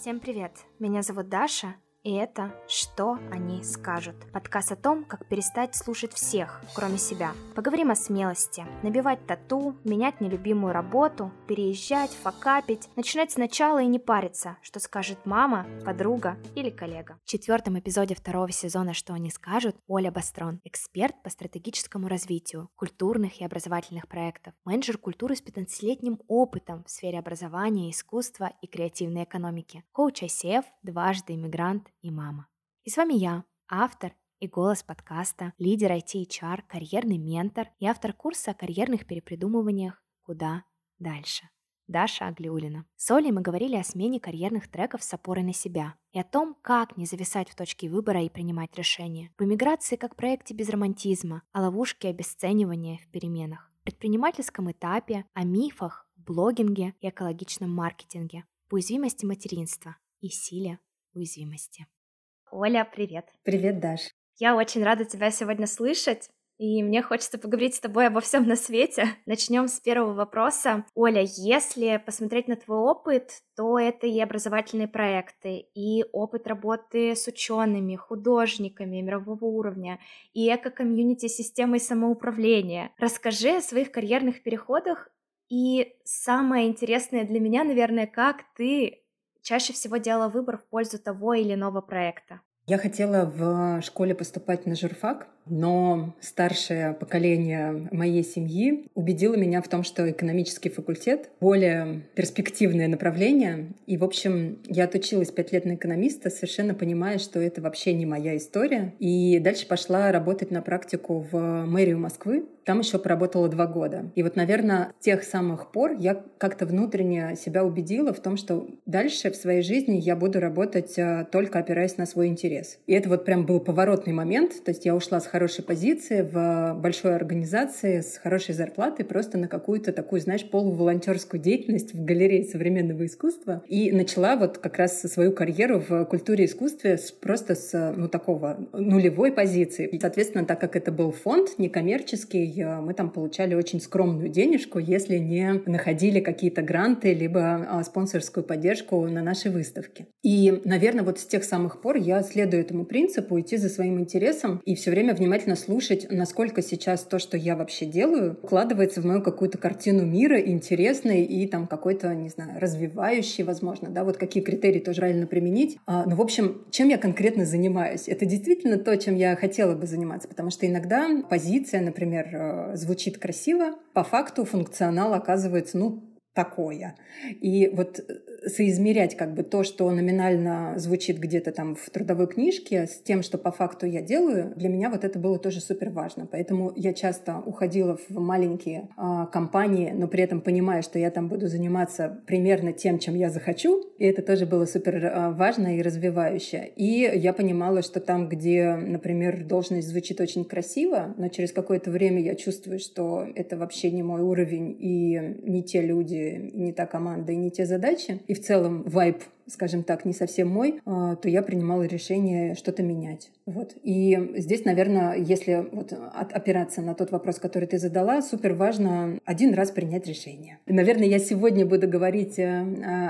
Всем привет! Меня зовут Даша, и это «Что они скажут?» Подкаст о том, как перестать слушать всех, кроме себя. Поговорим о смелости, набивать тату, менять нелюбимую работу, переезжать, факапить, начинать сначала и не париться, что скажет мама, подруга или коллега. В четвертом эпизоде второго сезона «Что они скажут» Оля Бастрон, эксперт по стратегическому развитию культурных и образовательных проектов, менеджер культуры с 15-летним опытом в сфере образования, искусства и креативной экономики, коуч ICF, дважды иммигрант и мама. И с вами я, автор и голос подкаста, лидер IT-HR, карьерный ментор и автор курса о карьерных перепридумываниях «Куда дальше?» Даша Аглиулина. С Олей мы говорили о смене карьерных треков с опорой на себя и о том, как не зависать в точке выбора и принимать решения. В эмиграции как проекте без романтизма, о ловушке обесценивания в переменах, предпринимательском этапе, о мифах, блогинге и экологичном маркетинге, уязвимости материнства и силе уязвимости. Оля, привет. Привет, Даш. Я очень рада тебя сегодня слышать. И мне хочется поговорить с тобой обо всем на свете. Начнем с первого вопроса. Оля, если посмотреть на твой опыт, то это и образовательные проекты, и опыт работы с учеными, художниками мирового уровня, и эко-комьюнити системой самоуправления. Расскажи о своих карьерных переходах и самое интересное для меня, наверное, как ты чаще всего делала выбор в пользу того или иного проекта? Я хотела в школе поступать на журфак, но старшее поколение моей семьи убедило меня в том, что экономический факультет — более перспективное направление. И, в общем, я отучилась пять лет на экономиста, совершенно понимая, что это вообще не моя история. И дальше пошла работать на практику в мэрию Москвы. Там еще поработала два года. И вот, наверное, с тех самых пор я как-то внутренне себя убедила в том, что дальше в своей жизни я буду работать э, только опираясь на свой интерес. И это вот прям был поворотный момент. То есть я ушла с хорошей позиции в большой организации с хорошей зарплатой просто на какую-то такую, знаешь, полуволонтерскую деятельность в галерее современного искусства и начала вот как раз свою карьеру в культуре и искусстве просто с ну, такого нулевой позиции. И, соответственно, так как это был фонд некоммерческий, э, мы там получали очень скромную денежку, если не находили какие-то гранты либо а, спонсорскую поддержку на нашей выставке. И, наверное, вот с тех самых пор я следую этому принципу, идти за своим интересом и все время внимательно слушать, насколько сейчас то, что я вообще делаю, вкладывается в мою какую-то картину мира интересной и там какой-то, не знаю, развивающий, возможно, да, вот какие критерии тоже правильно применить. А, ну, в общем, чем я конкретно занимаюсь? Это действительно то, чем я хотела бы заниматься, потому что иногда позиция, например, э, звучит красиво, по факту функционал оказывается, ну, такое. И вот э, соизмерять как бы то, что номинально звучит где-то там в трудовой книжке, с тем, что по факту я делаю, для меня вот это было тоже супер важно. Поэтому я часто уходила в маленькие э, компании, но при этом понимая, что я там буду заниматься примерно тем, чем я захочу. И это тоже было супер э, важно и развивающе. И я понимала, что там, где, например, должность звучит очень красиво, но через какое-то время я чувствую, что это вообще не мой уровень и не те люди, не та команда и не те задачи, и в целом вайб скажем так, не совсем мой, а, то я принимала решение что-то менять. Вот. И здесь, наверное, если вот опираться на тот вопрос, который ты задала, супер важно один раз принять решение. Наверное, я сегодня буду говорить э,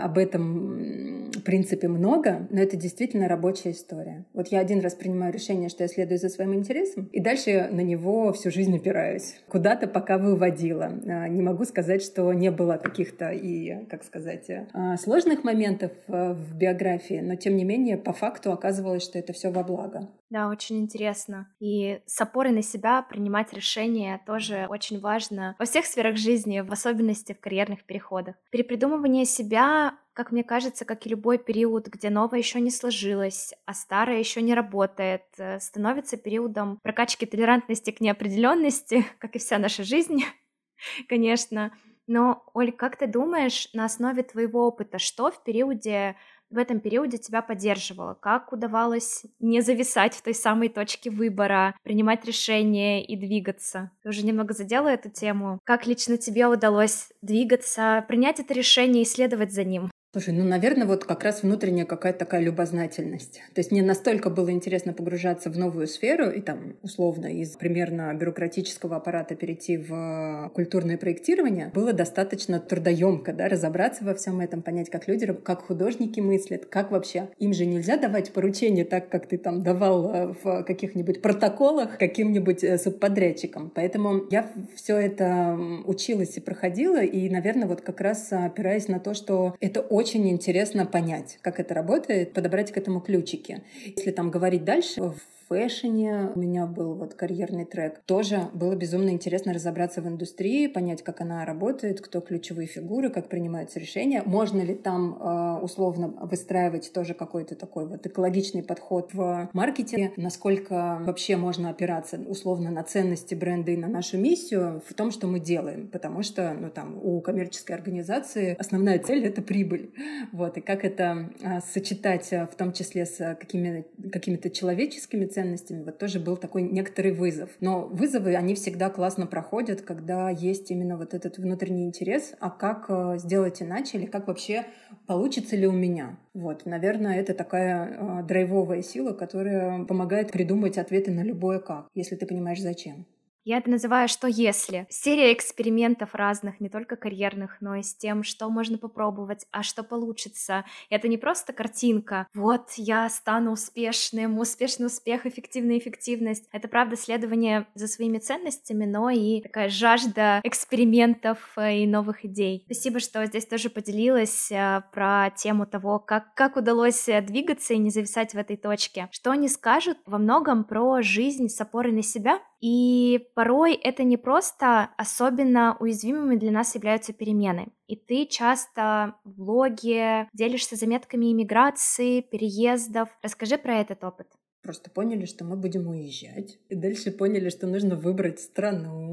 об этом принципе много, но это действительно рабочая история. Вот я один раз принимаю решение, что я следую за своим интересом, и дальше на него всю жизнь опираюсь. Куда-то пока выводила. А, не могу сказать, что не было каких-то и, как сказать, э, сложных моментов в биографии, но тем не менее по факту оказывалось, что это все во благо. Да, очень интересно. И с опорой на себя принимать решения тоже очень важно во всех сферах жизни, в особенности в карьерных переходах. Перепридумывание себя как мне кажется, как и любой период, где новое еще не сложилось, а старое еще не работает, э, становится периодом прокачки толерантности к неопределенности, как и вся наша жизнь, конечно. Но, Оль, как ты думаешь, на основе твоего опыта, что в периоде в этом периоде тебя поддерживало? Как удавалось не зависать в той самой точке выбора, принимать решения и двигаться? Ты уже немного задела эту тему. Как лично тебе удалось двигаться, принять это решение и следовать за ним? Слушай, ну, наверное, вот как раз внутренняя какая-то такая любознательность. То есть мне настолько было интересно погружаться в новую сферу и там, условно, из примерно бюрократического аппарата перейти в культурное проектирование, было достаточно трудоемко, да, разобраться во всем этом, понять, как люди, как художники мыслят, как вообще. Им же нельзя давать поручения так, как ты там давал э, в каких-нибудь протоколах каким-нибудь э, субподрядчикам. Поэтому я все это училась и проходила, и, наверное, вот как раз опираясь на то, что это очень интересно понять, как это работает, подобрать к этому ключики. Если там говорить дальше, фэшне у меня был вот карьерный трек. Тоже было безумно интересно разобраться в индустрии, понять, как она работает, кто ключевые фигуры, как принимаются решения. Можно ли там э, условно выстраивать тоже какой-то такой вот экологичный подход в маркетинге, насколько вообще можно опираться условно на ценности бренда и на нашу миссию в том, что мы делаем, потому что ну, там, у коммерческой организации основная цель — это прибыль. Вот, и как это э, сочетать в том числе с какими, какими-то человеческими ценностями, ценностями, вот тоже был такой некоторый вызов. Но вызовы, они всегда классно проходят, когда есть именно вот этот внутренний интерес, а как э, сделать иначе или как вообще получится ли у меня. Вот, наверное, это такая э, драйвовая сила, которая помогает придумать ответы на любое как, если ты понимаешь зачем. Я это называю «что если». Серия экспериментов разных, не только карьерных, но и с тем, что можно попробовать, а что получится. Это не просто картинка «вот я стану успешным, успешный успех, эффективная эффективность». Это, правда, следование за своими ценностями, но и такая жажда экспериментов э, и новых идей. Спасибо, что здесь тоже поделилась э, про тему того, как, как удалось э, двигаться и не зависать в этой точке. Что они скажут во многом про жизнь с опорой на себя и порой это не просто особенно уязвимыми для нас являются перемены. И ты часто в блоге делишься заметками иммиграции, переездов. Расскажи про этот опыт. Просто поняли, что мы будем уезжать. И дальше поняли, что нужно выбрать страну.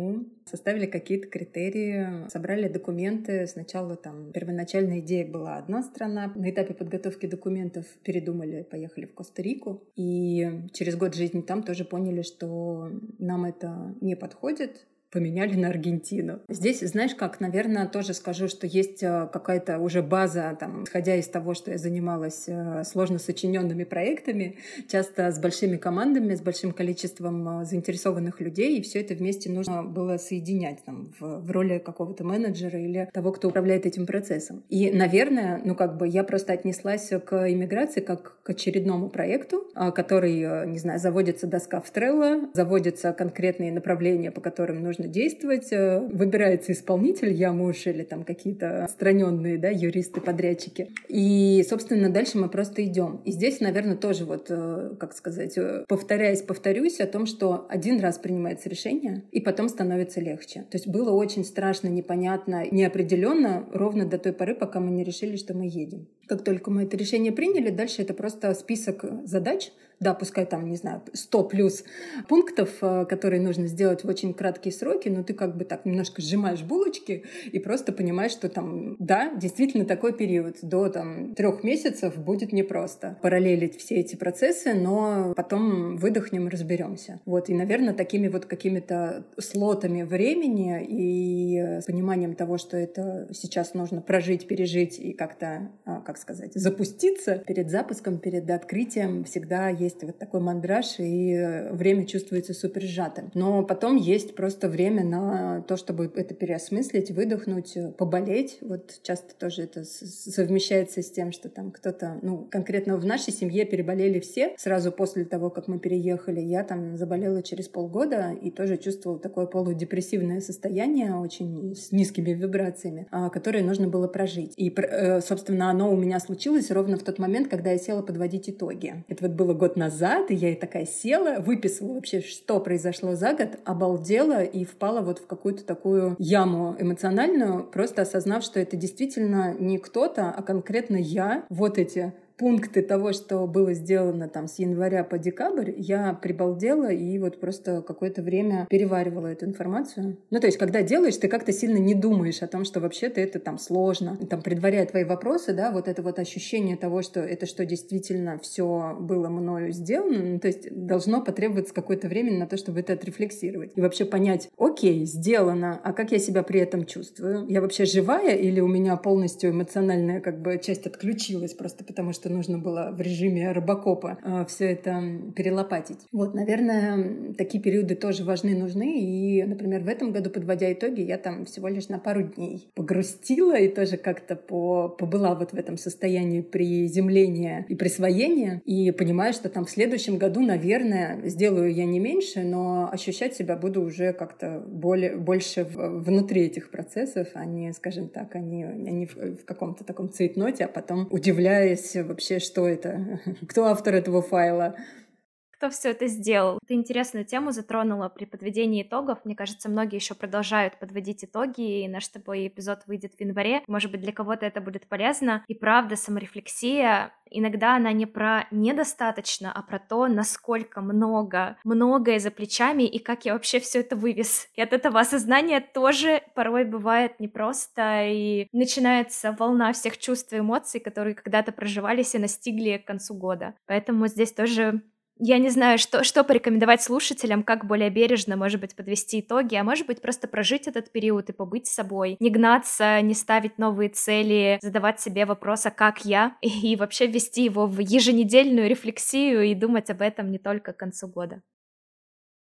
Составили какие-то критерии, собрали документы. Сначала там первоначальная идея была одна страна. На этапе подготовки документов передумали, поехали в Коста-Рику. И через год жизни там тоже поняли, что нам это не подходит поменяли на Аргентину. Здесь, знаешь как, наверное, тоже скажу, что есть э, какая-то уже база, там, исходя из того, что я занималась э, сложно сочиненными проектами, часто с большими командами, с большим количеством э, заинтересованных людей, и все это вместе нужно было соединять там, в, в роли какого-то менеджера или того, кто управляет этим процессом. И, наверное, ну как бы я просто отнеслась к иммиграции как к очередному проекту, который, не знаю, заводится доска в Trello, заводятся конкретные направления, по которым нужно нужно действовать. Э, выбирается исполнитель, я муж или там какие-то отстраненные да, юристы, подрядчики. И, собственно, дальше мы просто идем. И здесь, наверное, тоже вот, э, как сказать, э, повторяясь, повторюсь о том, что один раз принимается решение, и потом становится легче. То есть было очень страшно, непонятно, неопределенно ровно до той поры, пока мы не решили, что мы едем. Как только мы это решение приняли, дальше это просто список задач, да, пускай там, не знаю, 100 плюс пунктов, э, которые нужно сделать в очень краткие сроки, но ты как бы так немножко сжимаешь булочки и просто понимаешь, что там, да, действительно такой период до там трех месяцев будет непросто параллелить все эти процессы, но потом выдохнем разберемся. Вот, и, наверное, такими вот какими-то слотами времени и э, пониманием того, что это сейчас нужно прожить, пережить и как-то, а, как сказать, запуститься перед запуском, перед открытием всегда есть есть вот такой мандраж, и э, время чувствуется супер сжатым. Но потом есть просто время на то, чтобы это переосмыслить, выдохнуть, э, поболеть. Вот часто тоже это совмещается с тем, что там кто-то, ну, конкретно в нашей семье переболели все сразу после того, как мы переехали. Я там заболела через полгода и тоже чувствовала такое полудепрессивное состояние, очень с низкими вибрациями, а, которое нужно было прожить. И, э, собственно, оно у меня случилось ровно в тот момент, когда я села подводить итоги. Это вот было год назад, и я и такая села, выписала вообще, что произошло за год, обалдела и впала вот в какую-то такую яму эмоциональную, просто осознав, что это действительно не кто-то, а конкретно я. Вот эти пункты того, что было сделано там с января по декабрь, я прибалдела и вот просто какое-то время переваривала эту информацию. Ну, то есть, когда делаешь, ты как-то сильно не думаешь о том, что вообще-то это там сложно. Там, предваряя твои вопросы, да, вот это вот ощущение того, что это что действительно все было мною сделано, ну, то есть должно потребоваться какое-то время на то, чтобы это отрефлексировать. И вообще понять, окей, сделано, а как я себя при этом чувствую? Я вообще живая или у меня полностью эмоциональная как бы часть отключилась просто потому, что нужно было в режиме рыбакопа э, все это перелопатить. Вот, наверное, такие периоды тоже важны, нужны. И, например, в этом году, подводя итоги, я там всего лишь на пару дней погрустила и тоже как-то по, побыла вот в этом состоянии приземления и присвоения. И понимаю, что там в следующем году, наверное, сделаю я не меньше, но ощущать себя буду уже как-то более, больше внутри этих процессов, а не, скажем так, они, они в, в каком-то таком цейтноте, а потом удивляясь вообще, что это, кто автор этого файла, кто все это сделал. Ты интересную тему затронула при подведении итогов. Мне кажется, многие еще продолжают подводить итоги, и наш с тобой эпизод выйдет в январе. Может быть, для кого-то это будет полезно. И правда, саморефлексия иногда она не про недостаточно, а про то, насколько много, многое за плечами и как я вообще все это вывез. И от этого осознания тоже порой бывает непросто, и начинается волна всех чувств и эмоций, которые когда-то проживались и настигли к концу года. Поэтому здесь тоже я не знаю, что, что порекомендовать слушателям, как более бережно, может быть, подвести итоги, а может быть, просто прожить этот период и побыть собой, не гнаться, не ставить новые цели, задавать себе вопрос, а как я, и вообще ввести его в еженедельную рефлексию и думать об этом не только к концу года.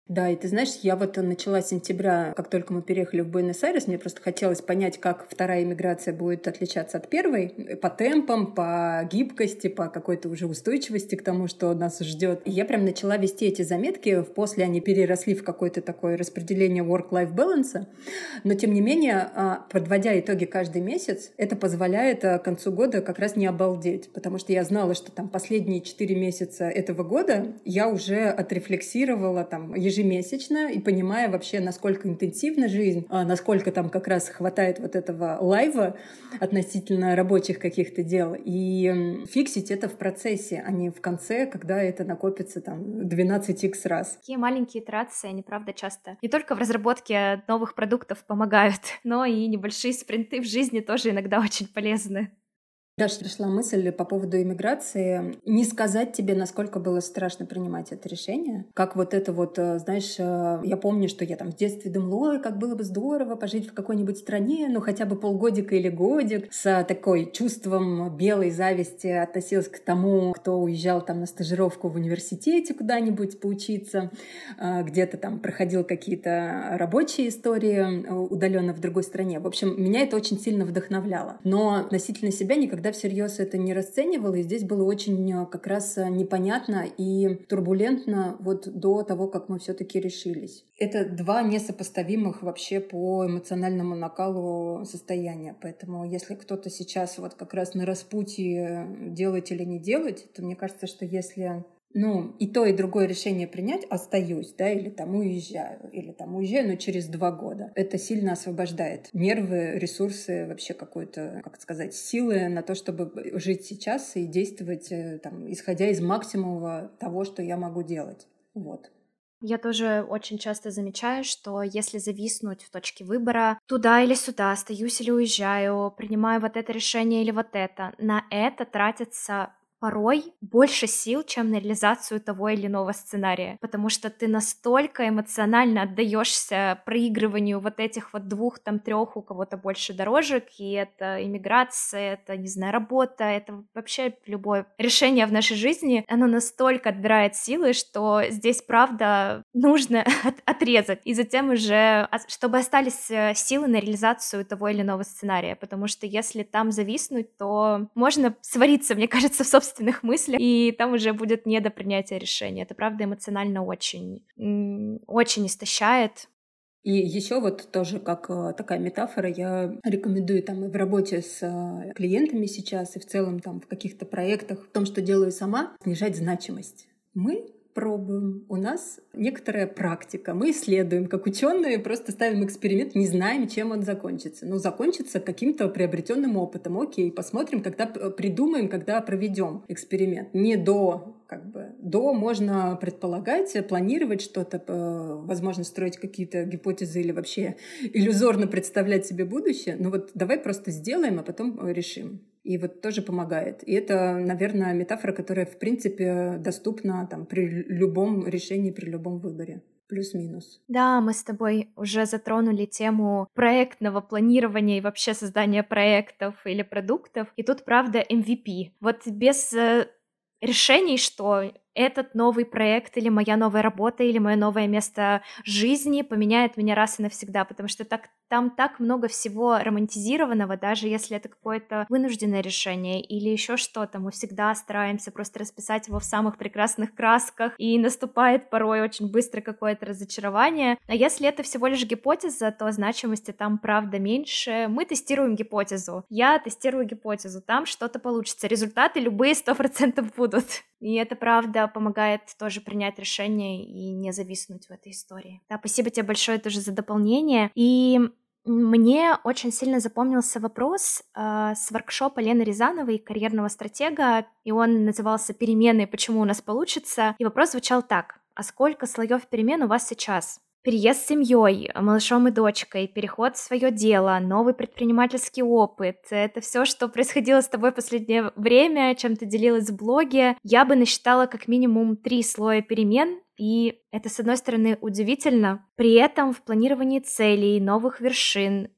Да, и ты знаешь, я вот начала с сентября, как только мы переехали в Буэнос-Айрес, мне просто хотелось понять, как вторая иммиграция будет отличаться от первой по темпам, по гибкости, по какой-то уже устойчивости к тому, что нас ждет. И я прям начала вести эти заметки. После они переросли в какое-то такое распределение work-life balance. Но тем не менее, а, подводя итоги каждый месяц, это позволяет а, к концу года как раз не обалдеть, потому что я знала, что там последние четыре месяца этого года я уже отрефлексировала там ежемесячно и понимая вообще, насколько интенсивна жизнь, а насколько там как раз хватает вот этого лайва относительно рабочих каких-то дел. И фиксить это в процессе, а не в конце, когда это накопится там 12x раз. Такие маленькие итерации, они, правда, часто не только в разработке новых продуктов помогают, но и небольшие спринты в жизни тоже иногда очень полезны. Даже пришла мысль по поводу иммиграции. Не сказать тебе, насколько было страшно принимать это решение. Как вот это вот, э, знаешь, э, я помню, что я там в детстве думала, ой, как было бы здорово пожить в какой-нибудь стране, ну хотя бы полгодика или годик. С такой чувством белой зависти относилась к тому, кто уезжал там на стажировку в университете куда-нибудь поучиться, э, где-то там проходил какие-то рабочие истории удаленно в другой стране. В общем, меня это очень сильно вдохновляло. Но относительно себя никогда никогда всерьез это не расценивала, и здесь было очень э, как раз э, непонятно и турбулентно вот до того, как мы все-таки решились. Это два несопоставимых вообще по эмоциональному накалу состояния. Поэтому если кто-то сейчас вот как раз на распутье делать или не делать, то мне кажется, что если ну, и то, и другое решение принять, остаюсь, да, или там уезжаю, или там уезжаю, но через два года. Это сильно освобождает нервы, ресурсы, вообще какую-то, как сказать, силы на то, чтобы жить сейчас и действовать, э, там, исходя из максимума того, что я могу делать. Вот. Я тоже очень часто замечаю, что если зависнуть в точке выбора туда или сюда, остаюсь или уезжаю, принимаю вот это решение или вот это, на это тратится порой больше сил, чем на реализацию того или иного сценария, потому что ты настолько эмоционально отдаешься проигрыванию вот этих вот двух, там трех, у кого-то больше дорожек, и это иммиграция, это, не знаю, работа, это вообще любое решение в нашей жизни, оно настолько отбирает силы, что здесь, правда, нужно от отрезать, и затем уже, чтобы остались э, силы на реализацию того или иного сценария, потому что если там зависнуть, то можно свариться, мне кажется, в собственном собственных мыслях, и там уже будет не до принятия решения. Это, правда, эмоционально очень, очень истощает. И еще вот тоже как э, такая метафора, я рекомендую там и в работе с э, клиентами сейчас, и в целом там в каких-то проектах, в том, что делаю сама, снижать значимость. Мы пробуем. У нас некоторая практика. Мы исследуем, как ученые, просто ставим эксперимент, не знаем, чем он закончится. Ну, закончится каким-то приобретенным опытом. Окей, посмотрим, когда придумаем, когда проведем эксперимент. Не до как бы до можно предполагать, планировать что-то, возможно, строить какие-то гипотезы или вообще иллюзорно представлять себе будущее. Но вот давай просто сделаем, а потом решим. И вот тоже помогает. И это, наверное, метафора, которая, в принципе, доступна там, при любом решении, при любом выборе плюс-минус. Да, мы с тобой уже затронули тему проектного планирования и вообще создания проектов или продуктов. И тут, правда, MVP. Вот без э, решений, что этот новый проект или моя новая работа или мое новое место жизни поменяет меня раз и навсегда, потому что так, там так много всего романтизированного, даже если это какое-то вынужденное решение или еще что-то, мы всегда стараемся просто расписать его в самых прекрасных красках, и наступает порой очень быстро какое-то разочарование. А если это всего лишь гипотеза, то значимости там правда меньше. Мы тестируем гипотезу. Я тестирую гипотезу. Там что-то получится. Результаты любые 100% будут. И это правда помогает тоже принять решение и не зависнуть в этой истории. Да, спасибо тебе большое тоже за дополнение. И мне очень сильно запомнился вопрос э, с воркшопа Лены Рязановой, карьерного стратега, и он назывался «Перемены. Почему у нас получится?» И вопрос звучал так. А сколько слоев перемен у вас сейчас? Переезд с семьей, малышом и дочкой, переход в свое дело, новый предпринимательский опыт. Это все, что происходило с тобой в последнее время, чем ты делилась в блоге. Я бы насчитала как минимум три слоя перемен, и это, с одной стороны, удивительно. При этом в планировании целей, новых вершин,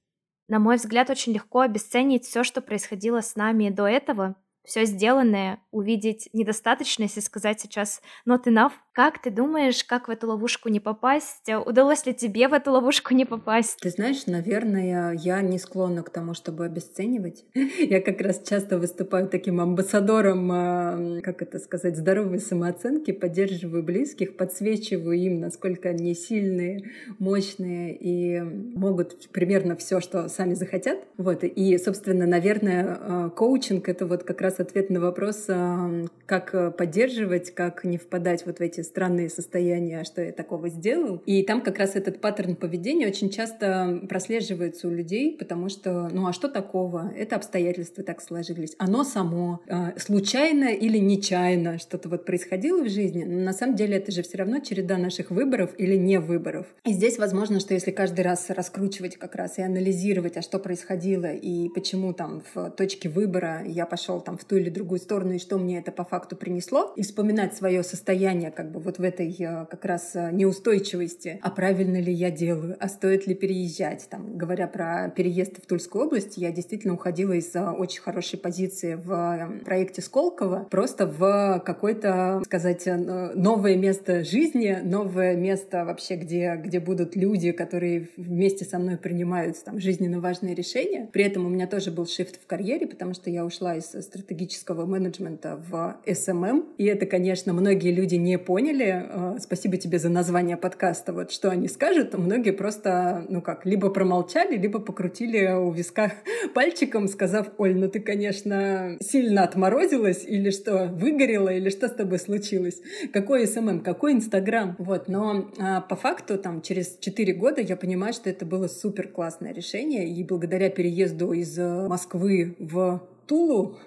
на мой взгляд, очень легко обесценить все, что происходило с нами до этого, все сделанное, увидеть недостаточность и сказать сейчас not enough, как ты думаешь, как в эту ловушку не попасть? Удалось ли тебе в эту ловушку не попасть? Ты знаешь, наверное, я не склонна к тому, чтобы обесценивать. Я как раз часто выступаю таким амбассадором, а, как это сказать, здоровой самооценки, поддерживаю близких, подсвечиваю им, насколько они сильные, мощные и могут примерно все, что сами захотят. Вот. И, собственно, наверное, а, коучинг — это вот как раз ответ на вопрос, а, как поддерживать, как не впадать вот в эти странные состояния, что я такого сделал. И там как раз этот паттерн поведения очень часто прослеживается у людей, потому что, ну а что такого? Это обстоятельства так сложились. Оно само, э, случайно или нечаянно что-то вот происходило в жизни, но на самом деле это же все равно череда наших выборов или не выборов. И здесь возможно, что если каждый раз раскручивать как раз и анализировать, а что происходило и почему там в точке выбора я пошел там в ту или другую сторону и что мне это по факту принесло, и вспоминать свое состояние как бы бы вот в этой э, как раз э, неустойчивости, а правильно ли я делаю, а стоит ли переезжать. Там, говоря про переезд в Тульскую область, я действительно уходила из э, очень хорошей позиции в проекте Сколково, просто в какое-то, сказать, новое место жизни, новое место вообще, где, где будут люди, которые вместе со мной принимают там жизненно важные решения. При этом у меня тоже был шифт в карьере, потому что я ушла из стратегического менеджмента в SMM, и это, конечно, многие люди не поняли, поняли. Э, спасибо тебе за название подкаста. Вот что они скажут. Многие просто, ну как, либо промолчали, либо покрутили у виска пальчиком, сказав, Оль, ну ты, конечно, сильно отморозилась, или что, выгорела, или что с тобой случилось? Какой SMM, какой Инстаграм? Вот, но а, по факту там через 4 года я понимаю, что это было супер классное решение, и благодаря переезду из э, Москвы в Тулу,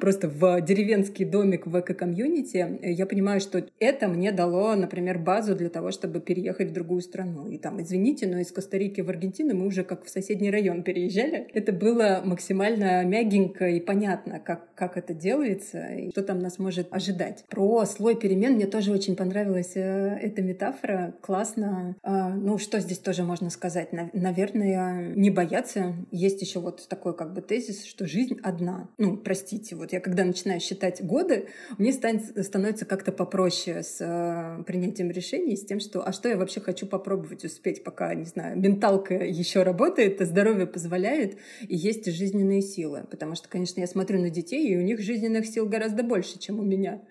просто в деревенский домик в эко-комьюнити, я понимаю, что это мне дало, например, базу для того, чтобы переехать в другую страну. И там, извините, но из Коста-Рики в Аргентину мы уже как в соседний район переезжали. Это было максимально мягенько и понятно, как, как это делается и что там нас может ожидать. Про слой перемен мне тоже очень понравилась э, эта метафора. Классно. А, ну, что здесь тоже можно сказать? Наверное, не бояться. Есть еще вот такой как бы тезис, что жизнь одна ну, простите, вот я когда начинаю считать годы, мне станет, становится как-то попроще с э, принятием решений, с тем, что, а что я вообще хочу попробовать успеть, пока, не знаю, менталка еще работает, здоровье позволяет, и есть жизненные силы. Потому что, конечно, я смотрю на детей, и у них жизненных сил гораздо больше, чем у меня.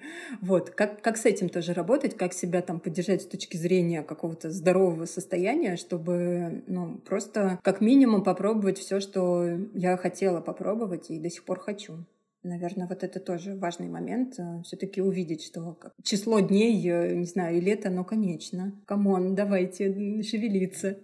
Вот. Как, как с этим тоже работать, как себя там поддержать с точки зрения какого-то здорового состояния, чтобы, ну, просто как минимум попробовать все, что я хотела попробовать и до сих пор хочу. Наверное, вот это тоже важный момент. Э, Все-таки увидеть, что число дней, э, не знаю, и лето, оно конечно. Come on, давайте шевелиться.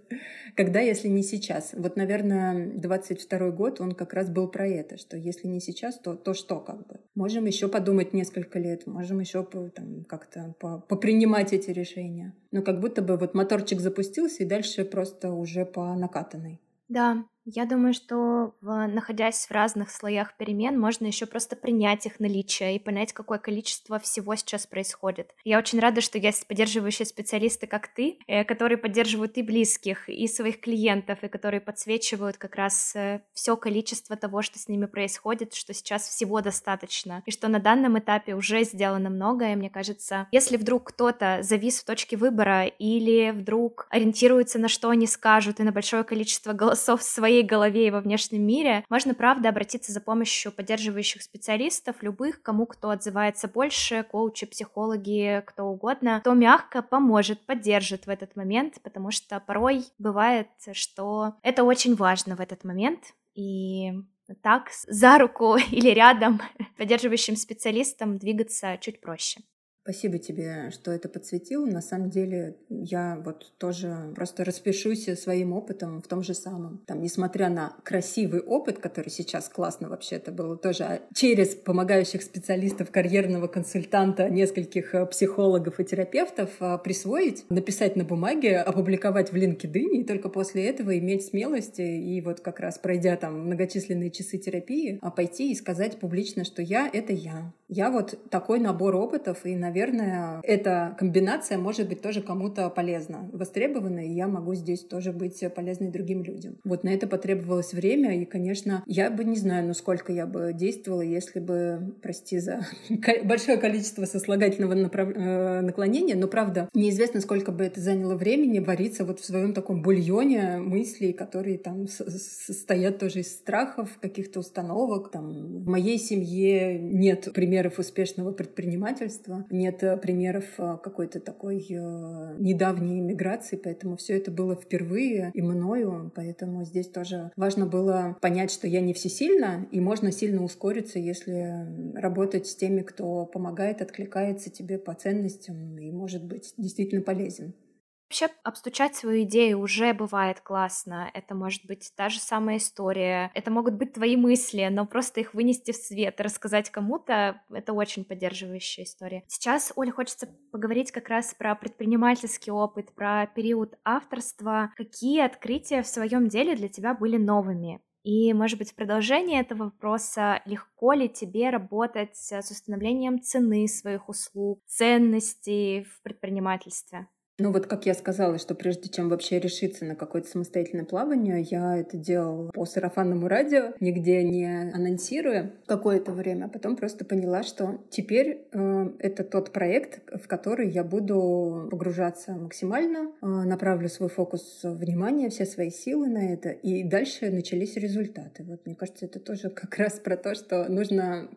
Когда, если не сейчас? Вот, наверное, 22 год, он как раз был про это, что если не сейчас, то, то что как бы? Можем еще подумать несколько лет, можем еще там, как-то попринимать эти решения. Но как будто бы вот моторчик запустился, и дальше просто уже по накатанной. Да, я думаю, что в, находясь в разных слоях перемен, можно еще просто принять их наличие и понять, какое количество всего сейчас происходит. Я очень рада, что есть поддерживающие специалисты, как ты, э, которые поддерживают и близких, и своих клиентов, и которые подсвечивают как раз э, все количество того, что с ними происходит, что сейчас всего достаточно, и что на данном этапе уже сделано многое, мне кажется. Если вдруг кто-то завис в точке выбора или вдруг ориентируется на что они скажут и на большое количество голосов своих своей голове и во внешнем мире, можно, правда, обратиться за помощью поддерживающих специалистов, любых, кому кто отзывается больше, коучи, психологи, кто угодно, кто мягко поможет, поддержит в этот момент, потому что порой бывает, что это очень важно в этот момент, и так за руку или рядом поддерживающим специалистам двигаться чуть проще. Спасибо тебе, что это подсветил. На самом деле я вот тоже просто распишусь своим опытом в том же самом. Там, несмотря на красивый опыт, который сейчас классно вообще это было тоже а через помогающих специалистов, карьерного консультанта, нескольких э, психологов и терапевтов а, присвоить, написать на бумаге, опубликовать в LinkedIn и только после этого иметь смелость и вот как раз пройдя там многочисленные часы терапии, а пойти и сказать публично, что я — это я. Я вот такой набор опытов и, наверное, наверное, эта комбинация может быть тоже кому-то полезна, востребована, и я могу здесь тоже быть полезной другим людям. Вот на это потребовалось время, и, конечно, я бы не знаю, ну сколько я бы действовала, если бы, прости за большое количество сослагательного направ... Э, наклонения, но правда, неизвестно, сколько бы это заняло времени вариться вот в своем таком бульоне мыслей, которые там состоят тоже из страхов, каких-то установок. Там, в моей семье нет примеров успешного предпринимательства, нет э, примеров э, какой-то такой э, недавней иммиграции, поэтому все это было впервые и мною, поэтому здесь тоже важно было понять, что я не всесильна, и можно сильно ускориться, если работать с теми, кто помогает, откликается тебе по ценностям и может быть действительно полезен. Вообще, обстучать свою идею уже бывает классно. Это может быть та же самая история. Это могут быть твои мысли, но просто их вынести в свет и рассказать кому-то — это очень поддерживающая история. Сейчас, Оля, хочется поговорить как раз про предпринимательский опыт, про период авторства. Какие открытия в своем деле для тебя были новыми? И, может быть, в продолжение этого вопроса, легко ли тебе работать с установлением цены своих услуг, ценностей в предпринимательстве? Ну вот как я сказала, что прежде чем вообще решиться на какое-то самостоятельное плавание, я это делала по сарафанному радио, нигде не анонсируя какое-то время, а потом просто поняла, что теперь э, это тот проект, в который я буду погружаться максимально, э, направлю свой фокус внимания, все свои силы на это, и дальше начались результаты. Вот мне кажется, это тоже как раз про то, что нужно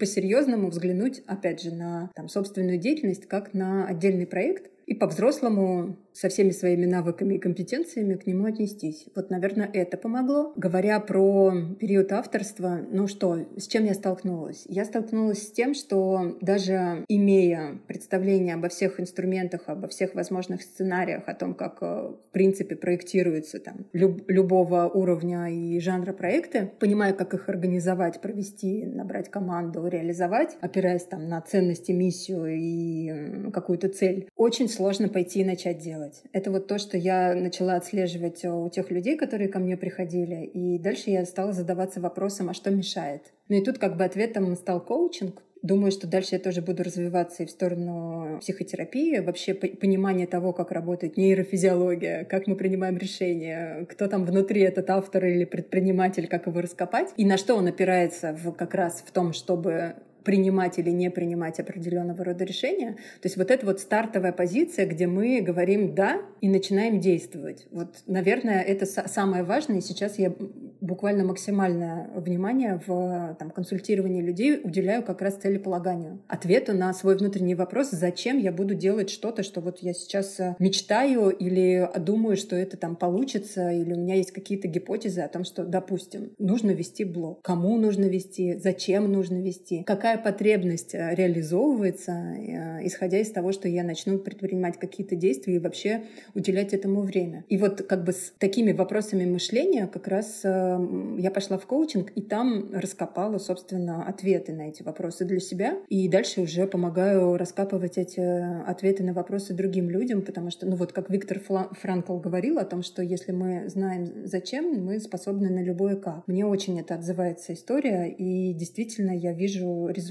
по-серьезному взглянуть, опять же, на там, собственную деятельность как на отдельный проект, и по-взрослому со всеми своими навыками и компетенциями к нему отнестись. Вот, наверное, это помогло. Говоря про период авторства, ну что, с чем я столкнулась? Я столкнулась с тем, что даже имея представление обо всех инструментах, обо всех возможных сценариях, о том, как, э, в принципе, проектируются там люб любого уровня и жанра проекты, понимая, как их организовать, провести, набрать команду, реализовать, опираясь там на ценности, миссию и какую-то цель, очень сложно пойти и начать делать делать. Это вот то, что я начала отслеживать у тех людей, которые ко мне приходили. И дальше я стала задаваться вопросом, а что мешает? Ну и тут как бы ответом стал коучинг, Думаю, что дальше я тоже буду развиваться и в сторону психотерапии, вообще понимание того, как работает нейрофизиология, как мы принимаем решения, кто там внутри этот автор или предприниматель, как его раскопать, и на что он опирается в, как раз в том, чтобы принимать или не принимать определенного рода решения. То есть вот это вот стартовая позиция, где мы говорим «да» и начинаем действовать. Вот, наверное, это самое важное. И сейчас я буквально максимальное внимание в там, консультировании людей уделяю как раз целеполаганию. Ответу на свой внутренний вопрос, зачем я буду делать что-то, что вот я сейчас э, мечтаю или думаю, что это там получится, или у меня есть какие-то гипотезы о том, что, допустим, нужно вести блог. Кому нужно вести, зачем нужно вести, какая потребность э, реализовывается, э, исходя из того, что я начну предпринимать какие-то действия и вообще уделять этому время. И вот как бы с такими вопросами мышления как раз я пошла в коучинг, и там раскопала, собственно, ответы на эти вопросы для себя. И дальше уже помогаю раскапывать эти ответы на вопросы другим людям, потому что, ну вот как Виктор Франкл говорил о том, что если мы знаем зачем, мы способны на любое как. Мне очень это отзывается история, и действительно я вижу результаты.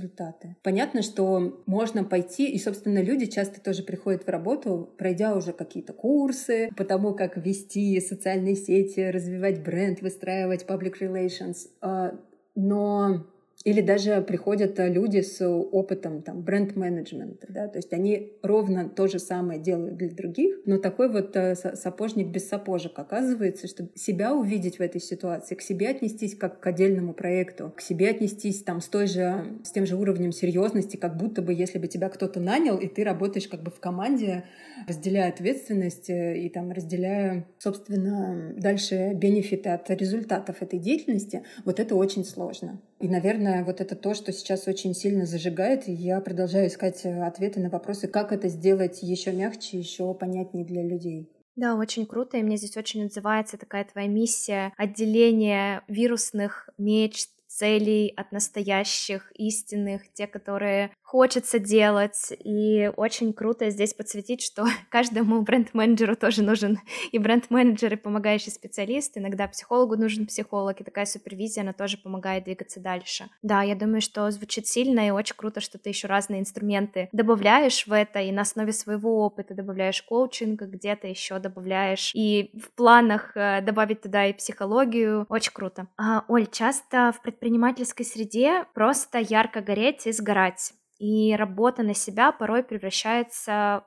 Понятно, что можно пойти, и, собственно, люди часто тоже приходят в работу, пройдя уже какие-то курсы по тому, как вести социальные сети, развивать бренд, выстраивать public relations. А, но или даже приходят э, люди с опытом там, бренд-менеджмента, да, то есть они ровно то же самое делают для других, но такой вот э, сапожник без сапожек оказывается, чтобы себя увидеть в этой ситуации, к себе отнестись как к отдельному проекту, к себе отнестись там с той же, с тем же уровнем серьезности, как будто бы если бы тебя кто-то нанял, и ты работаешь как бы в команде, разделяя ответственность э, и там разделяя, собственно, дальше бенефиты от результатов этой деятельности, вот это очень сложно. И, наверное, вот это то, что сейчас очень сильно зажигает. И я продолжаю искать э, ответы на вопросы, как это сделать еще мягче, еще понятнее для людей. Да, очень круто, и мне здесь очень отзывается такая твоя миссия отделения вирусных мечт, целей от настоящих, истинных, те, которые хочется делать. И очень круто здесь подсветить, что каждому бренд-менеджеру тоже нужен и бренд-менеджер, и помогающий специалист. Иногда психологу нужен психолог, и такая супервизия, она тоже помогает двигаться дальше. Да, я думаю, что звучит сильно, и очень круто, что ты еще разные инструменты добавляешь в это, и на основе своего опыта добавляешь коучинг, где-то еще добавляешь, и в планах э, добавить туда и психологию. Очень круто. А, Оль, часто в предпринимательской среде просто ярко гореть и сгорать и работа на себя порой превращается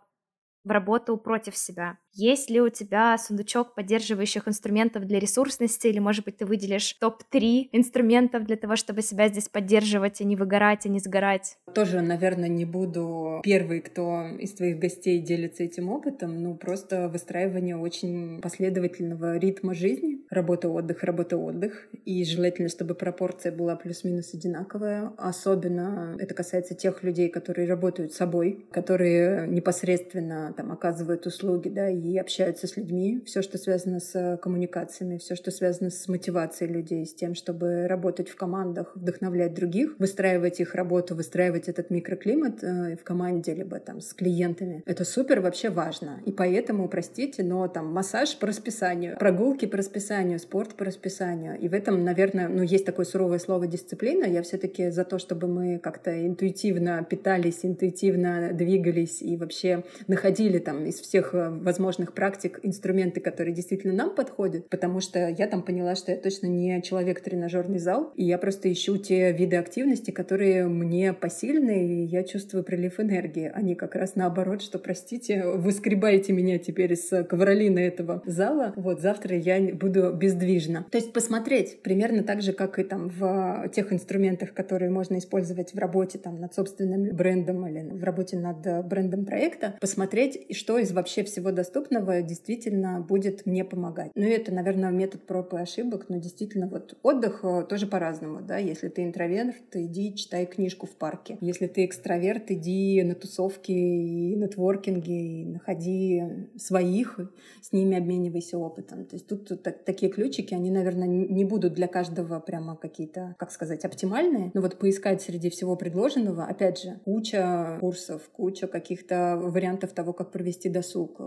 в работу против себя. Есть ли у тебя сундучок поддерживающих инструментов для ресурсности, или, может быть, ты выделишь топ-3 инструментов для того, чтобы себя здесь поддерживать, и не выгорать, и не сгорать? Тоже, наверное, не буду первый, кто из твоих гостей делится этим опытом, ну, просто выстраивание очень последовательного ритма жизни. Работа-отдых, работа-отдых. И желательно, чтобы пропорция была плюс-минус одинаковая. Особенно это касается тех людей, которые работают собой, которые непосредственно там оказывают услуги, да, и общаются с людьми. Все, что связано с коммуникациями, все, что связано с мотивацией людей, с тем, чтобы работать в командах, вдохновлять других, выстраивать их работу, выстраивать этот микроклимат э, в команде, либо там с клиентами. Это супер вообще важно. И поэтому, простите, но там массаж по расписанию, прогулки по расписанию, спорт по расписанию. И в этом, наверное, ну, есть такое суровое слово дисциплина. Я все-таки за то, чтобы мы как-то интуитивно питались, интуитивно двигались и вообще находили там из всех э, возможных возможных практик инструменты, которые действительно нам подходят, потому что я там поняла, что я точно не человек-тренажерный зал, и я просто ищу те виды активности, которые мне посильны, и я чувствую прилив энергии, а не как раз наоборот, что, простите, вы скребаете меня теперь из ковролина этого зала, вот завтра я буду бездвижна. То есть посмотреть примерно так же, как и там в тех инструментах, которые можно использовать в работе там над собственным брендом или в работе над брендом проекта, посмотреть, что из вообще всего доступно доступного действительно будет мне помогать. Ну, это, наверное, метод проб и ошибок, но действительно вот отдых э, тоже по-разному, да. Если ты интроверт, иди читай книжку в парке. Если ты экстраверт, иди на тусовки и нетворкинги, и находи своих, с ними обменивайся опытом. То есть тут, тут так, такие ключики, они, наверное, не будут для каждого прямо какие-то, как сказать, оптимальные, но вот поискать среди всего предложенного, опять же, куча курсов, куча каких-то вариантов того, как провести досуг,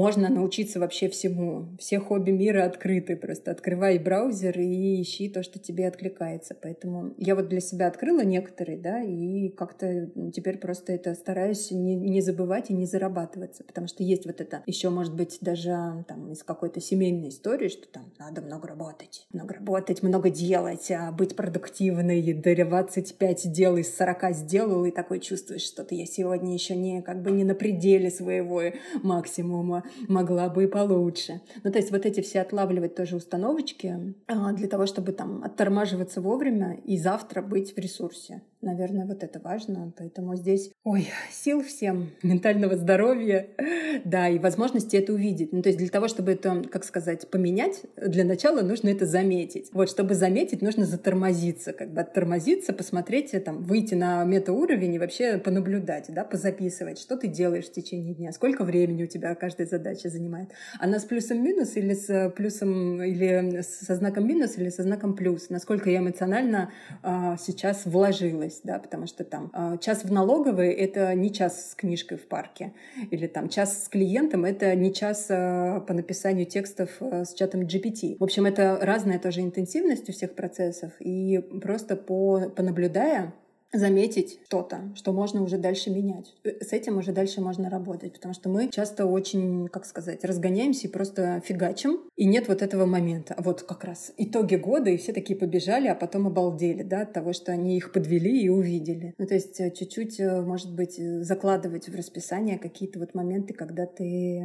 можно научиться вообще всему. Все хобби мира открыты. Просто открывай браузер и ищи то, что тебе откликается. Поэтому я вот для себя открыла некоторые, да, и как-то теперь просто это стараюсь не, не забывать и не зарабатываться. Потому что есть вот это еще, может быть, даже там из какой-то семейной истории, что там надо много работать. Много работать, много делать, а быть продуктивной. До 25 дел из 40 сделал, и такой чувствуешь, что-то я сегодня еще не как бы не на пределе своего максимума, могла бы и получше. Ну, то есть вот эти все отлавливать тоже установочки а, для того, чтобы там оттормаживаться вовремя и завтра быть в ресурсе. Наверное, вот это важно. Поэтому здесь, ой, сил всем, ментального здоровья, да, и возможности это увидеть. Ну, то есть для того, чтобы это, как сказать, поменять, для начала нужно это заметить. Вот, чтобы заметить, нужно затормозиться, как бы оттормозиться, посмотреть, там, выйти на метауровень и вообще понаблюдать, да, позаписывать, что ты делаешь в течение дня, сколько времени у тебя каждая задача занимает. Она с плюсом-минус или с плюсом, или со знаком минус, или со знаком плюс, насколько я эмоционально а, сейчас вложилась стоимость, да, потому что там а, час в налоговой — это не час с книжкой в парке, или там час с клиентом — это не час а, по написанию текстов а, с чатом GPT. В общем, это разная тоже интенсивность у всех процессов, и просто по, понаблюдая, заметить что-то, что можно уже дальше менять. Э, с этим уже дальше можно работать, потому что мы часто очень, как сказать, разгоняемся и просто фигачим, и нет вот этого момента. А вот как раз итоги года, и все такие побежали, а потом обалдели, да, от того, что они их подвели и увидели. Ну, то есть э, чуть-чуть, э, может быть, закладывать в расписание какие-то вот моменты, когда ты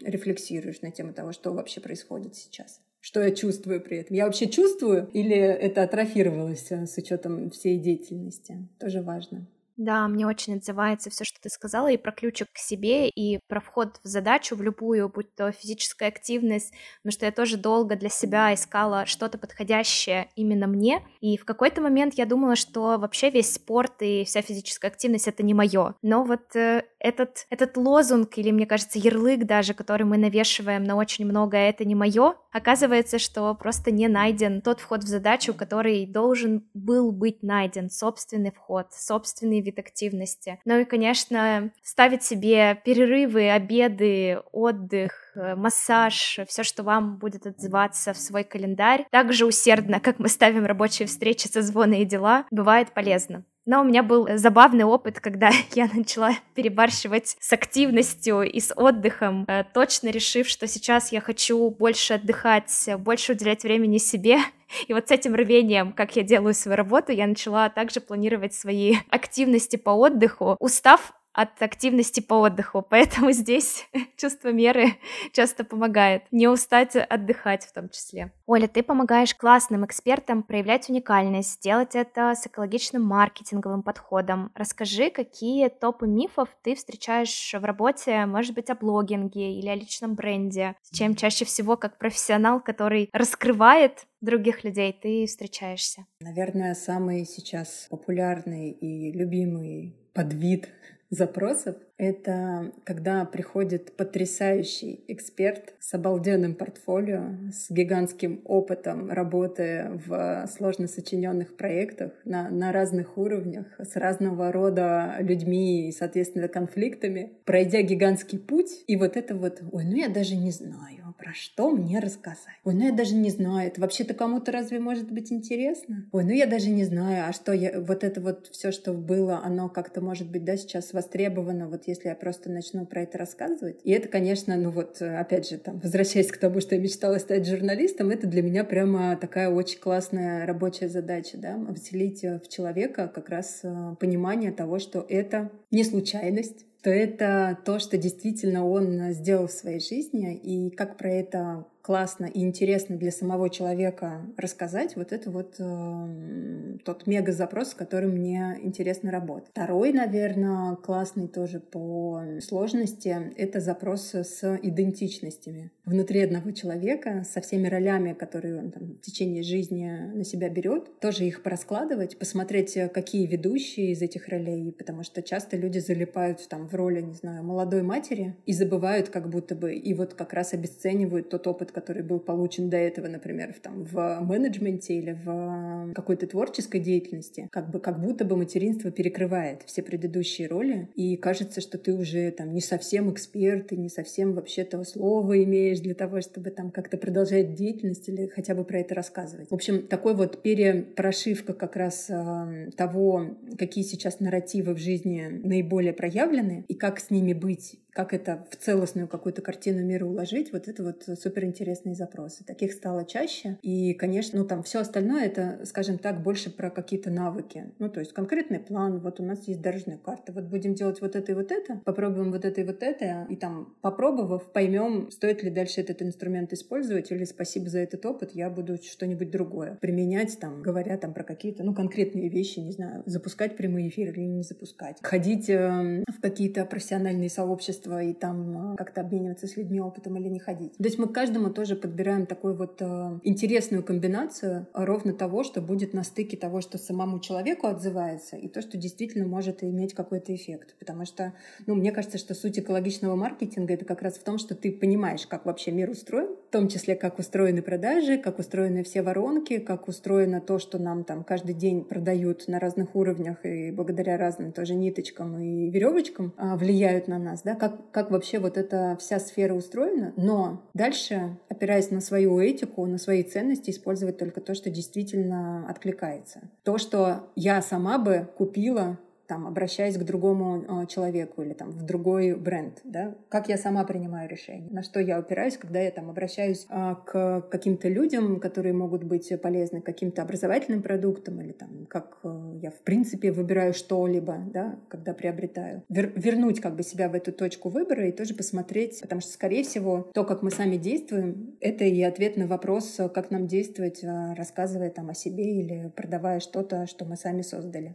рефлексируешь на тему того, что вообще происходит сейчас что я чувствую при этом. Я вообще чувствую или это атрофировалось э, с учетом всей деятельности? Тоже важно. Да, мне очень отзывается все, что ты сказала, и про ключик к себе, и про вход в задачу, в любую, будь то физическая активность, потому что я тоже долго для себя искала что-то подходящее именно мне, и в какой-то момент я думала, что вообще весь спорт и вся физическая активность — это не мое. Но вот э, этот, этот лозунг, или, мне кажется, ярлык даже, который мы навешиваем на очень многое «это не мое», оказывается, что просто не найден тот вход в задачу, который должен был быть найден, собственный вход, собственный вид активности. Ну и, конечно, ставить себе перерывы, обеды, отдых, э, массаж, все, что вам будет отзываться в свой календарь, так же усердно, как мы ставим рабочие встречи, созвоны и дела, бывает полезно. Но у меня был забавный опыт, когда я начала перебарщивать с активностью и с отдыхом, э, точно решив, что сейчас я хочу больше отдыхать, больше уделять времени себе. И вот с этим рвением, как я делаю свою работу, я начала также планировать свои активности по отдыху, устав от активности по отдыху. Поэтому здесь чувство меры часто помогает. Не устать отдыхать в том числе. Оля, ты помогаешь классным экспертам проявлять уникальность, делать это с экологичным маркетинговым подходом. Расскажи, какие топы мифов ты встречаешь в работе, может быть, о блогинге или о личном бренде, с чем чаще всего как профессионал, который раскрывает других людей, ты встречаешься? Наверное, самый сейчас популярный и любимый подвид запросов это когда приходит потрясающий эксперт с обалденным портфолио, с гигантским опытом работы в сложно сочиненных проектах на, на разных уровнях, с разного рода людьми и, соответственно, конфликтами, пройдя гигантский путь. И вот это вот, ой, ну я даже не знаю, про что мне рассказать. Ой, ну я даже не знаю, это вообще-то кому-то разве может быть интересно? Ой, ну я даже не знаю, а что я, вот это вот все, что было, оно как-то может быть, да, сейчас востребовано, вот если я просто начну про это рассказывать. И это, конечно, ну вот, опять же, там, возвращаясь к тому, что я мечтала стать журналистом, это для меня прямо такая очень классная рабочая задача, да, вселить в человека как раз э, понимание того, что это не случайность, то это то, что действительно он сделал в своей жизни, и как про это классно и интересно для самого человека рассказать, вот это вот э, тот мега запрос, с которым мне интересно работать. Второй, наверное, классный тоже по сложности, это запрос с идентичностями внутри одного человека, со всеми ролями, которые он там, в течение жизни на себя берет, тоже их пораскладывать, посмотреть, какие ведущие из этих ролей, потому что часто люди залипают там в роли, не знаю, молодой матери и забывают как будто бы, и вот как раз обесценивают тот опыт, который был получен до этого, например, в, там, в менеджменте или в какой-то творческой деятельности, как бы как будто бы материнство перекрывает все предыдущие роли, и кажется, что ты уже там не совсем эксперт и не совсем вообще того слова имеешь для того, чтобы там как-то продолжать деятельность или хотя бы про это рассказывать. В общем, такой вот перепрошивка как раз э, того, какие сейчас нарративы в жизни наиболее проявлены и как с ними быть как это в целостную какую-то картину мира уложить, вот это вот суперинтересные запросы. Таких стало чаще. И, конечно, ну там все остальное это, скажем так, больше про какие-то навыки. Ну, то есть конкретный план, вот у нас есть дорожная карта, вот будем делать вот это и вот это, попробуем вот это и вот это, и там, попробовав, поймем, стоит ли дальше этот инструмент использовать, или спасибо за этот опыт, я буду что-нибудь другое применять, там, говоря там про какие-то, ну, конкретные вещи, не знаю, запускать прямые эфиры или не запускать, ходить э, в какие-то профессиональные сообщества, сообщество и там э, как-то обмениваться с людьми опытом или не ходить. То есть мы каждому тоже подбираем такую вот э, интересную комбинацию ровно того, что будет на стыке того, что самому человеку отзывается, и то, что действительно может иметь какой-то эффект. Потому что, ну, мне кажется, что суть экологичного маркетинга — это как раз в том, что ты понимаешь, как вообще мир устроен, в том числе, как устроены продажи, как устроены все воронки, как устроено то, что нам там каждый день продают на разных уровнях и благодаря разным тоже ниточкам и веревочкам а, влияют на нас, да, как как, вообще вот эта вся сфера устроена, но дальше, опираясь на свою этику, на свои ценности, использовать только то, что действительно откликается. То, что я сама бы купила там, обращаясь к другому а, человеку или там, в другой бренд, да, как я сама принимаю решение, на что я опираюсь, когда я там обращаюсь а, к каким-то людям, которые могут быть полезны каким-то образовательным продуктам или там, как э, я в принципе выбираю что-либо, да, когда приобретаю. Вер вернуть как бы себя в эту точку выбора и тоже посмотреть, потому что, скорее всего, то, как мы сами действуем, это и ответ на вопрос, как нам действовать, а, рассказывая там о себе или продавая что-то, что мы сами создали.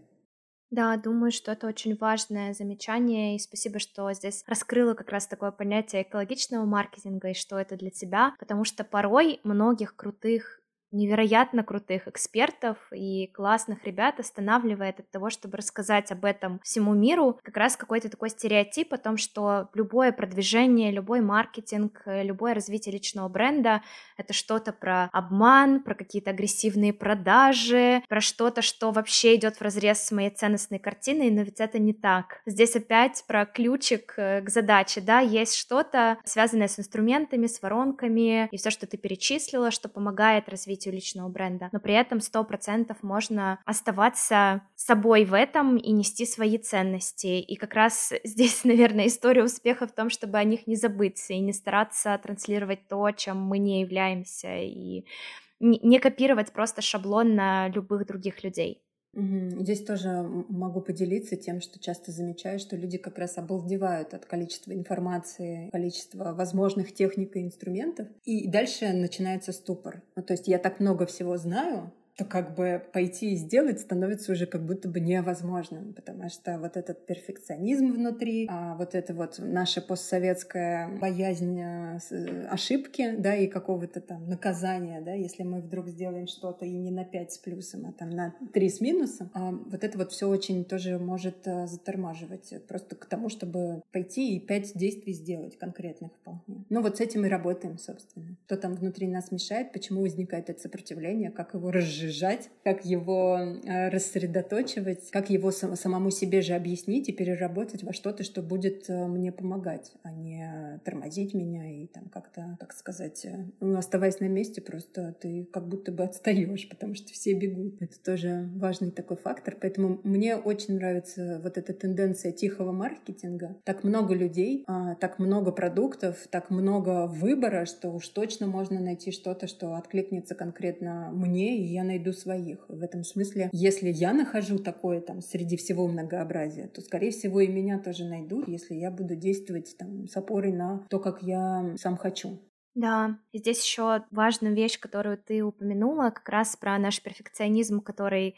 Да, думаю, что это очень важное замечание, и спасибо, что здесь раскрыла как раз такое понятие экологичного маркетинга и что это для тебя, потому что порой многих крутых невероятно крутых экспертов и классных ребят останавливает от того, чтобы рассказать об этом всему миру, как раз какой-то такой стереотип о том, что любое продвижение, любой маркетинг, любое развитие личного бренда — это что-то про обман, про какие-то агрессивные продажи, про что-то, что вообще идет в разрез с моей ценностной картиной, но ведь это не так. Здесь опять про ключик э, к задаче, да, есть что-то связанное с инструментами, с воронками, и все, что ты перечислила, что помогает развить развитию личного бренда, но при этом сто процентов можно оставаться собой в этом и нести свои ценности. И как раз здесь, наверное, история успеха в том, чтобы о них не забыть и не стараться транслировать то, чем мы не являемся, и не копировать просто шаблон на любых других людей. Здесь тоже могу поделиться тем, что часто замечаю, что люди как раз обалдевают от количества информации, количества возможных техник и инструментов. И дальше начинается ступор. Ну, то есть я так много всего знаю, то как бы пойти и сделать становится уже как будто бы невозможным, потому что вот этот перфекционизм внутри, а вот это вот наша постсоветская боязнь э, ошибки, да, и какого-то там наказания, да, если мы вдруг сделаем что-то и не на 5 с плюсом, а там на 3 с минусом, а вот это вот все очень тоже может э, затормаживать просто к тому, чтобы пойти и 5 действий сделать конкретных вполне. Ну вот с этим и работаем, собственно. Что там внутри нас мешает, почему возникает это сопротивление, как его разжечь, разжижать, как его э, рассредоточивать, как его самому себе же объяснить и переработать во что-то, что будет э, мне помогать, а не тормозить меня и там как-то, как сказать, э, ну, оставаясь на месте, просто ты как будто бы отстаешь, потому что все бегут. Это тоже важный такой фактор. Поэтому мне очень нравится вот эта тенденция тихого маркетинга. Так много людей, а, так много продуктов, так много выбора, что уж точно можно найти что-то, что откликнется конкретно мне, и я найду своих. В этом смысле, если я нахожу такое там среди всего многообразия, то, скорее всего, и меня тоже найдут, если я буду действовать там с опорой на то, как я сам хочу. Да, и здесь еще важная вещь, которую ты упомянула, как раз про наш перфекционизм, который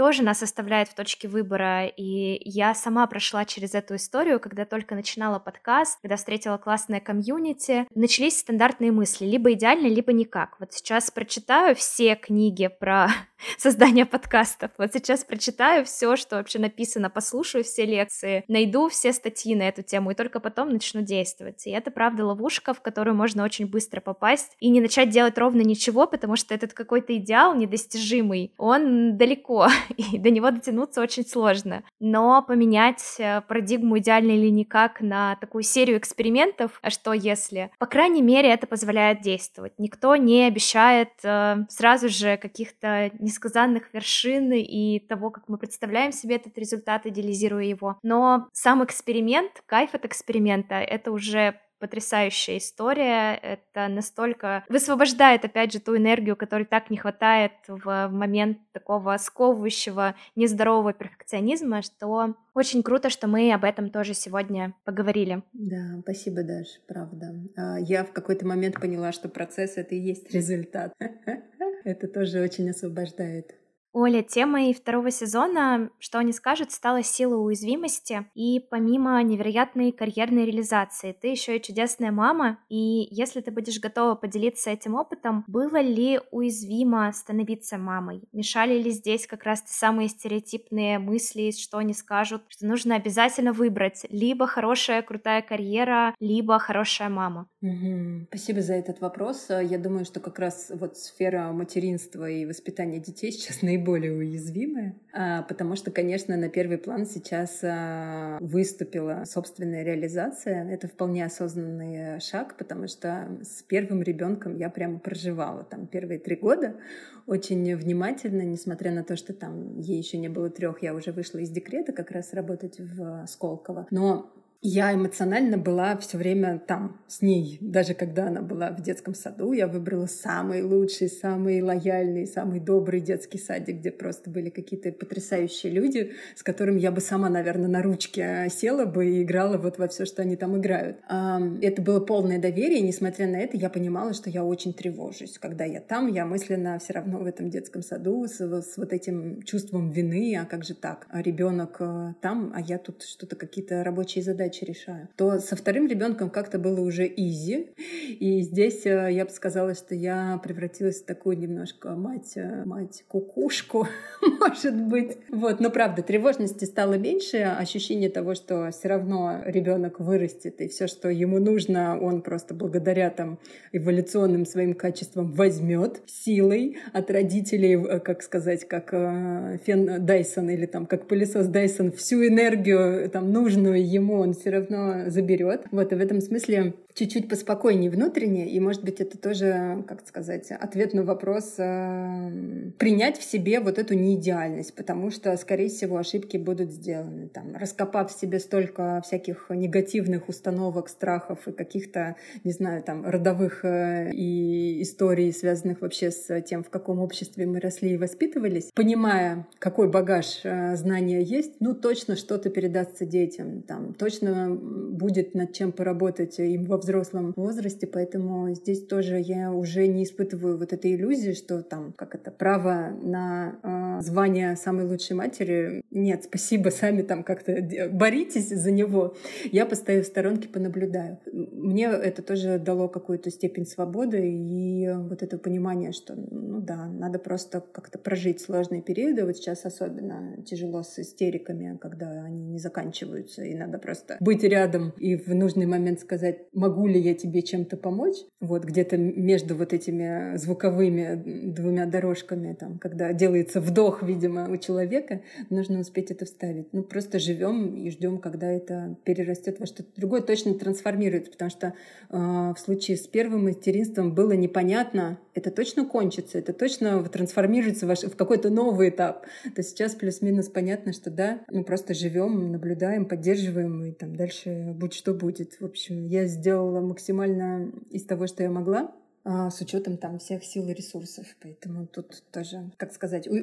тоже нас оставляет в точке выбора. И я сама прошла через эту историю, когда только начинала подкаст, когда встретила классное комьюнити. Начались стандартные мысли, либо идеально, либо никак. Вот сейчас прочитаю все книги про создание подкастов. Вот сейчас прочитаю все, что вообще написано, послушаю все лекции, найду все статьи на эту тему и только потом начну действовать. И это, правда, ловушка, в которую можно очень быстро попасть и не начать делать ровно ничего, потому что этот какой-то идеал недостижимый, он далеко, и до него дотянуться очень сложно. Но поменять э, парадигму идеально или никак на такую серию экспериментов, а что если? По крайней мере, это позволяет действовать. Никто не обещает э, сразу же каких-то несказанных вершин и того, как мы представляем себе этот результат, идеализируя его. Но сам эксперимент, кайф от эксперимента, это уже потрясающая история. Это настолько высвобождает, опять же, ту энергию, которой так не хватает в момент такого сковывающего, нездорового перфекционизма, что очень круто, что мы об этом тоже сегодня поговорили. Да, спасибо, Даш, правда. А, я в какой-то момент поняла, что процесс — это и есть результат. Это тоже очень освобождает. Оля, темой второго сезона, что они скажут, стала сила уязвимости. И помимо невероятной карьерной реализации, ты еще и чудесная мама. И если ты будешь готова поделиться этим опытом, было ли уязвимо становиться мамой? Мешали ли здесь как раз те самые стереотипные мысли, что они скажут, что нужно обязательно выбрать либо хорошая крутая карьера, либо хорошая мама? Угу. Спасибо за этот вопрос. Я думаю, что как раз вот сфера материнства и воспитания детей сейчас наиболее наиболее уязвимые, а, потому что, конечно, на первый план сейчас а, выступила собственная реализация. Это вполне осознанный шаг, потому что с первым ребенком я прямо проживала там первые три года очень внимательно, несмотря на то, что там ей еще не было трех, я уже вышла из декрета как раз работать в Сколково. Но я эмоционально была все время там с ней. Даже когда она была в детском саду, я выбрала самый лучший, самый лояльный, самый добрый детский садик, где просто были какие-то потрясающие люди, с которыми я бы сама, наверное, на ручке села бы и играла вот во все, что они там играют. Это было полное доверие, и несмотря на это, я понимала, что я очень тревожусь. Когда я там, я мысленно все равно в этом детском саду с, с вот этим чувством вины, а как же так? А ребенок э, там, а я тут что-то какие-то рабочие задачи задачи решаю, то со вторым ребенком как-то было уже изи. И здесь э, я бы сказала, что я превратилась в такую немножко мать, э, мать кукушку, может быть. Вот, но правда, тревожности стало меньше, ощущение того, что все равно ребенок вырастет, и все, что ему нужно, он просто благодаря там эволюционным своим качествам возьмет силой от родителей, э, как сказать, как фен Дайсон или там как пылесос Дайсон, всю энергию там нужную ему он все равно заберет. Вот, и в этом смысле чуть-чуть поспокойнее внутренне, и, может быть, это тоже, как сказать, ответ на вопрос э, принять в себе вот эту неидеальность, потому что, скорее всего, ошибки будут сделаны. Там, раскопав в себе столько всяких негативных установок, страхов и каких-то, не знаю, там, родовых э, и историй, связанных вообще с тем, в каком обществе мы росли и воспитывались, понимая, какой багаж э, знания есть, ну, точно что-то передастся детям, там, точно будет над чем поработать им во взрослом возрасте, поэтому здесь тоже я уже не испытываю вот этой иллюзии, что там, как это, право на э, звание самой лучшей матери. Нет, спасибо, сами там как-то боритесь за него. Я постою в сторонке, понаблюдаю. Мне это тоже дало какую-то степень свободы и вот это понимание, что, ну да, надо просто как-то прожить сложные периоды. Вот сейчас особенно тяжело с истериками, когда они не заканчиваются, и надо просто быть рядом и в нужный момент сказать, могу ли я тебе чем-то помочь, вот где-то между вот этими звуковыми двумя дорожками, там, когда делается вдох, видимо, у человека, нужно успеть это вставить. Ну, просто живем и ждем, когда это перерастет во что-то другое, точно трансформируется, потому что э, в случае с первым материнством было непонятно, это точно кончится, это точно трансформируется в, в какой-то новый этап. То сейчас плюс-минус понятно, что да, мы просто живем, наблюдаем, поддерживаем, и там дальше будь что будет. В общем, я сделала максимально из того, что я могла. А, с учетом там всех сил и ресурсов. Поэтому тут тоже, как сказать, у,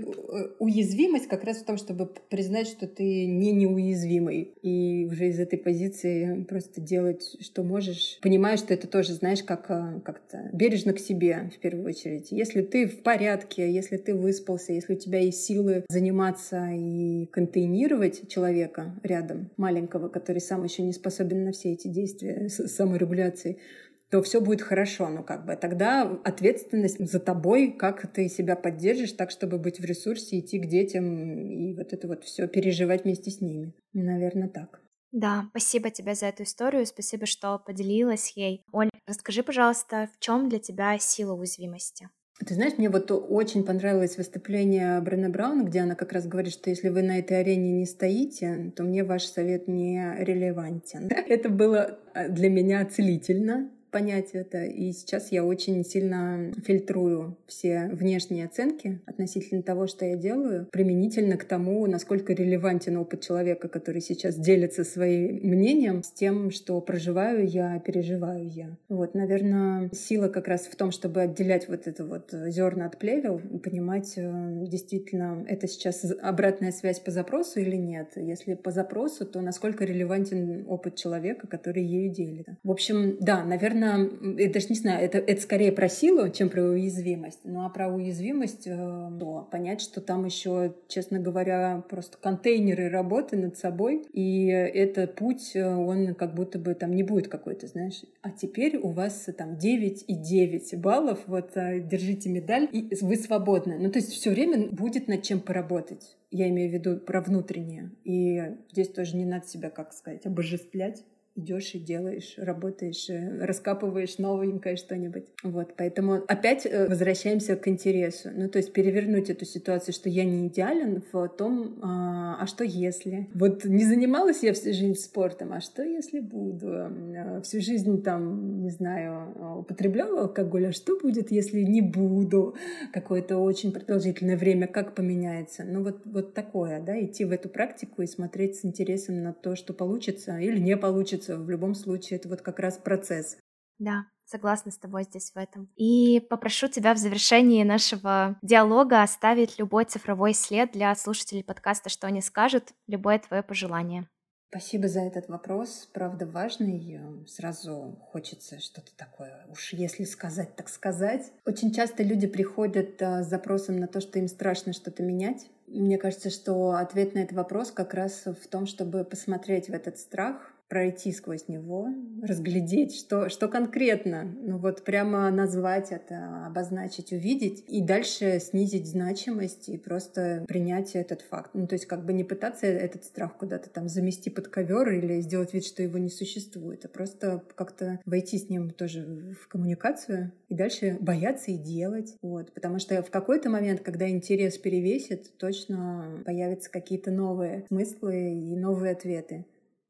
уязвимость как раз в том, чтобы признать, что ты не неуязвимый. И уже из этой позиции просто делать, что можешь. Понимаешь, что это тоже, знаешь, как а, как-то бережно к себе в первую очередь. Если ты в порядке, если ты выспался, если у тебя есть силы заниматься и контейнировать человека рядом, маленького, который сам еще не способен на все эти действия саморегуляции, то все будет хорошо. Ну, как бы тогда ответственность за тобой, как ты себя поддержишь так, чтобы быть в ресурсе, идти к детям и вот это вот все переживать вместе с ними. Наверное, так. Да, спасибо тебе за эту историю, спасибо, что поделилась ей. Оль, расскажи, пожалуйста, в чем для тебя сила уязвимости? Ты знаешь, мне вот очень понравилось выступление Брене Брауна, где она как раз говорит, что если вы на этой арене не стоите, то мне ваш совет не релевантен. Это было э, для меня целительно, понять это. И сейчас я очень сильно фильтрую все внешние оценки относительно того, что я делаю, применительно к тому, насколько релевантен опыт человека, который сейчас делится своим мнением с тем, что проживаю я, переживаю я. Вот, наверное, сила как раз в том, чтобы отделять вот это вот зерна от плевел понимать, э, действительно, это сейчас обратная связь по запросу или нет. Если по запросу, то насколько релевантен опыт человека, который ею делит. В общем, да, наверное, наверное, я даже не знаю, это, это скорее про силу, чем про уязвимость. Ну а про уязвимость, э, то понять, что там еще, честно говоря, просто контейнеры работы над собой, и этот путь, э, он как будто бы там не будет какой-то, знаешь, а теперь у вас там 9 и 9 баллов, вот э, держите медаль, и вы свободны. Ну то есть все время будет над чем поработать. Я имею в виду про внутреннее. И здесь тоже не надо себя, как сказать, обожествлять идешь и делаешь, работаешь, э, раскапываешь новенькое что-нибудь. Вот, поэтому опять э, возвращаемся к интересу. Ну, то есть перевернуть эту ситуацию, что я не идеален в том, а, а что если? Вот не занималась я всю жизнь спортом, а что если буду? Э, всю жизнь там, не знаю, употребляла алкоголь, а что будет, если не буду? Какое-то очень продолжительное время, как поменяется? Ну, вот, вот такое, да, идти в эту практику и смотреть с интересом на то, что получится или не получится случится. В любом случае, это вот как раз процесс. Да, согласна с тобой здесь в этом. И попрошу тебя в завершении нашего диалога оставить любой цифровой след для слушателей подкаста «Что они скажут», любое твое пожелание. Спасибо за этот вопрос, правда важный. Сразу хочется что-то такое, уж если сказать, так сказать. Очень часто люди приходят а, с запросом на то, что им страшно что-то менять. Мне кажется, что ответ на этот вопрос как раз в том, чтобы посмотреть в этот страх, пройти сквозь него, разглядеть, что, что конкретно, ну вот прямо назвать это, обозначить, увидеть, и дальше снизить значимость и просто принять этот факт. Ну то есть как бы не пытаться этот страх куда-то там замести под ковер или сделать вид, что его не существует, а просто как-то войти с ним тоже в коммуникацию и дальше бояться и делать. Вот. Потому что в какой-то момент, когда интерес перевесит, точно появятся какие-то новые смыслы и новые ответы.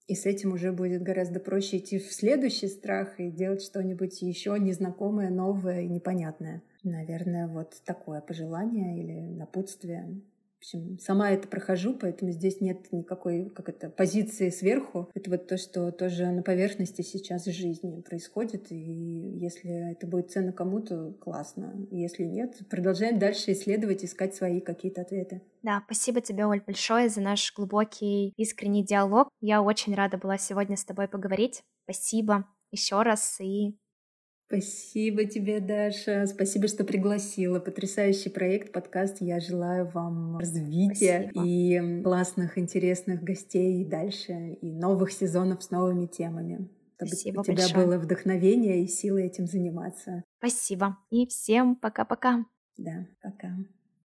И с этим уже будет гораздо проще идти в следующий страх и делать что-нибудь еще незнакомое, новое и непонятное. Наверное, вот такое пожелание или напутствие в общем, сама это прохожу, поэтому здесь нет никакой как это, позиции сверху. Это вот то, что тоже на поверхности сейчас в жизни происходит. И если это будет ценно кому-то, классно. Если нет, продолжаем дальше исследовать, искать свои какие-то ответы. Да, спасибо тебе, Оль, большое за наш глубокий, искренний диалог. Я очень рада была сегодня с тобой поговорить. Спасибо еще раз и Спасибо тебе, Даша. Спасибо, что пригласила. Потрясающий проект, подкаст. Я желаю вам развития Спасибо. и классных, интересных гостей и дальше, и новых сезонов с новыми темами. Чтобы Спасибо у тебя большое. было вдохновение и силы этим заниматься. Спасибо. И всем пока-пока. Да, пока.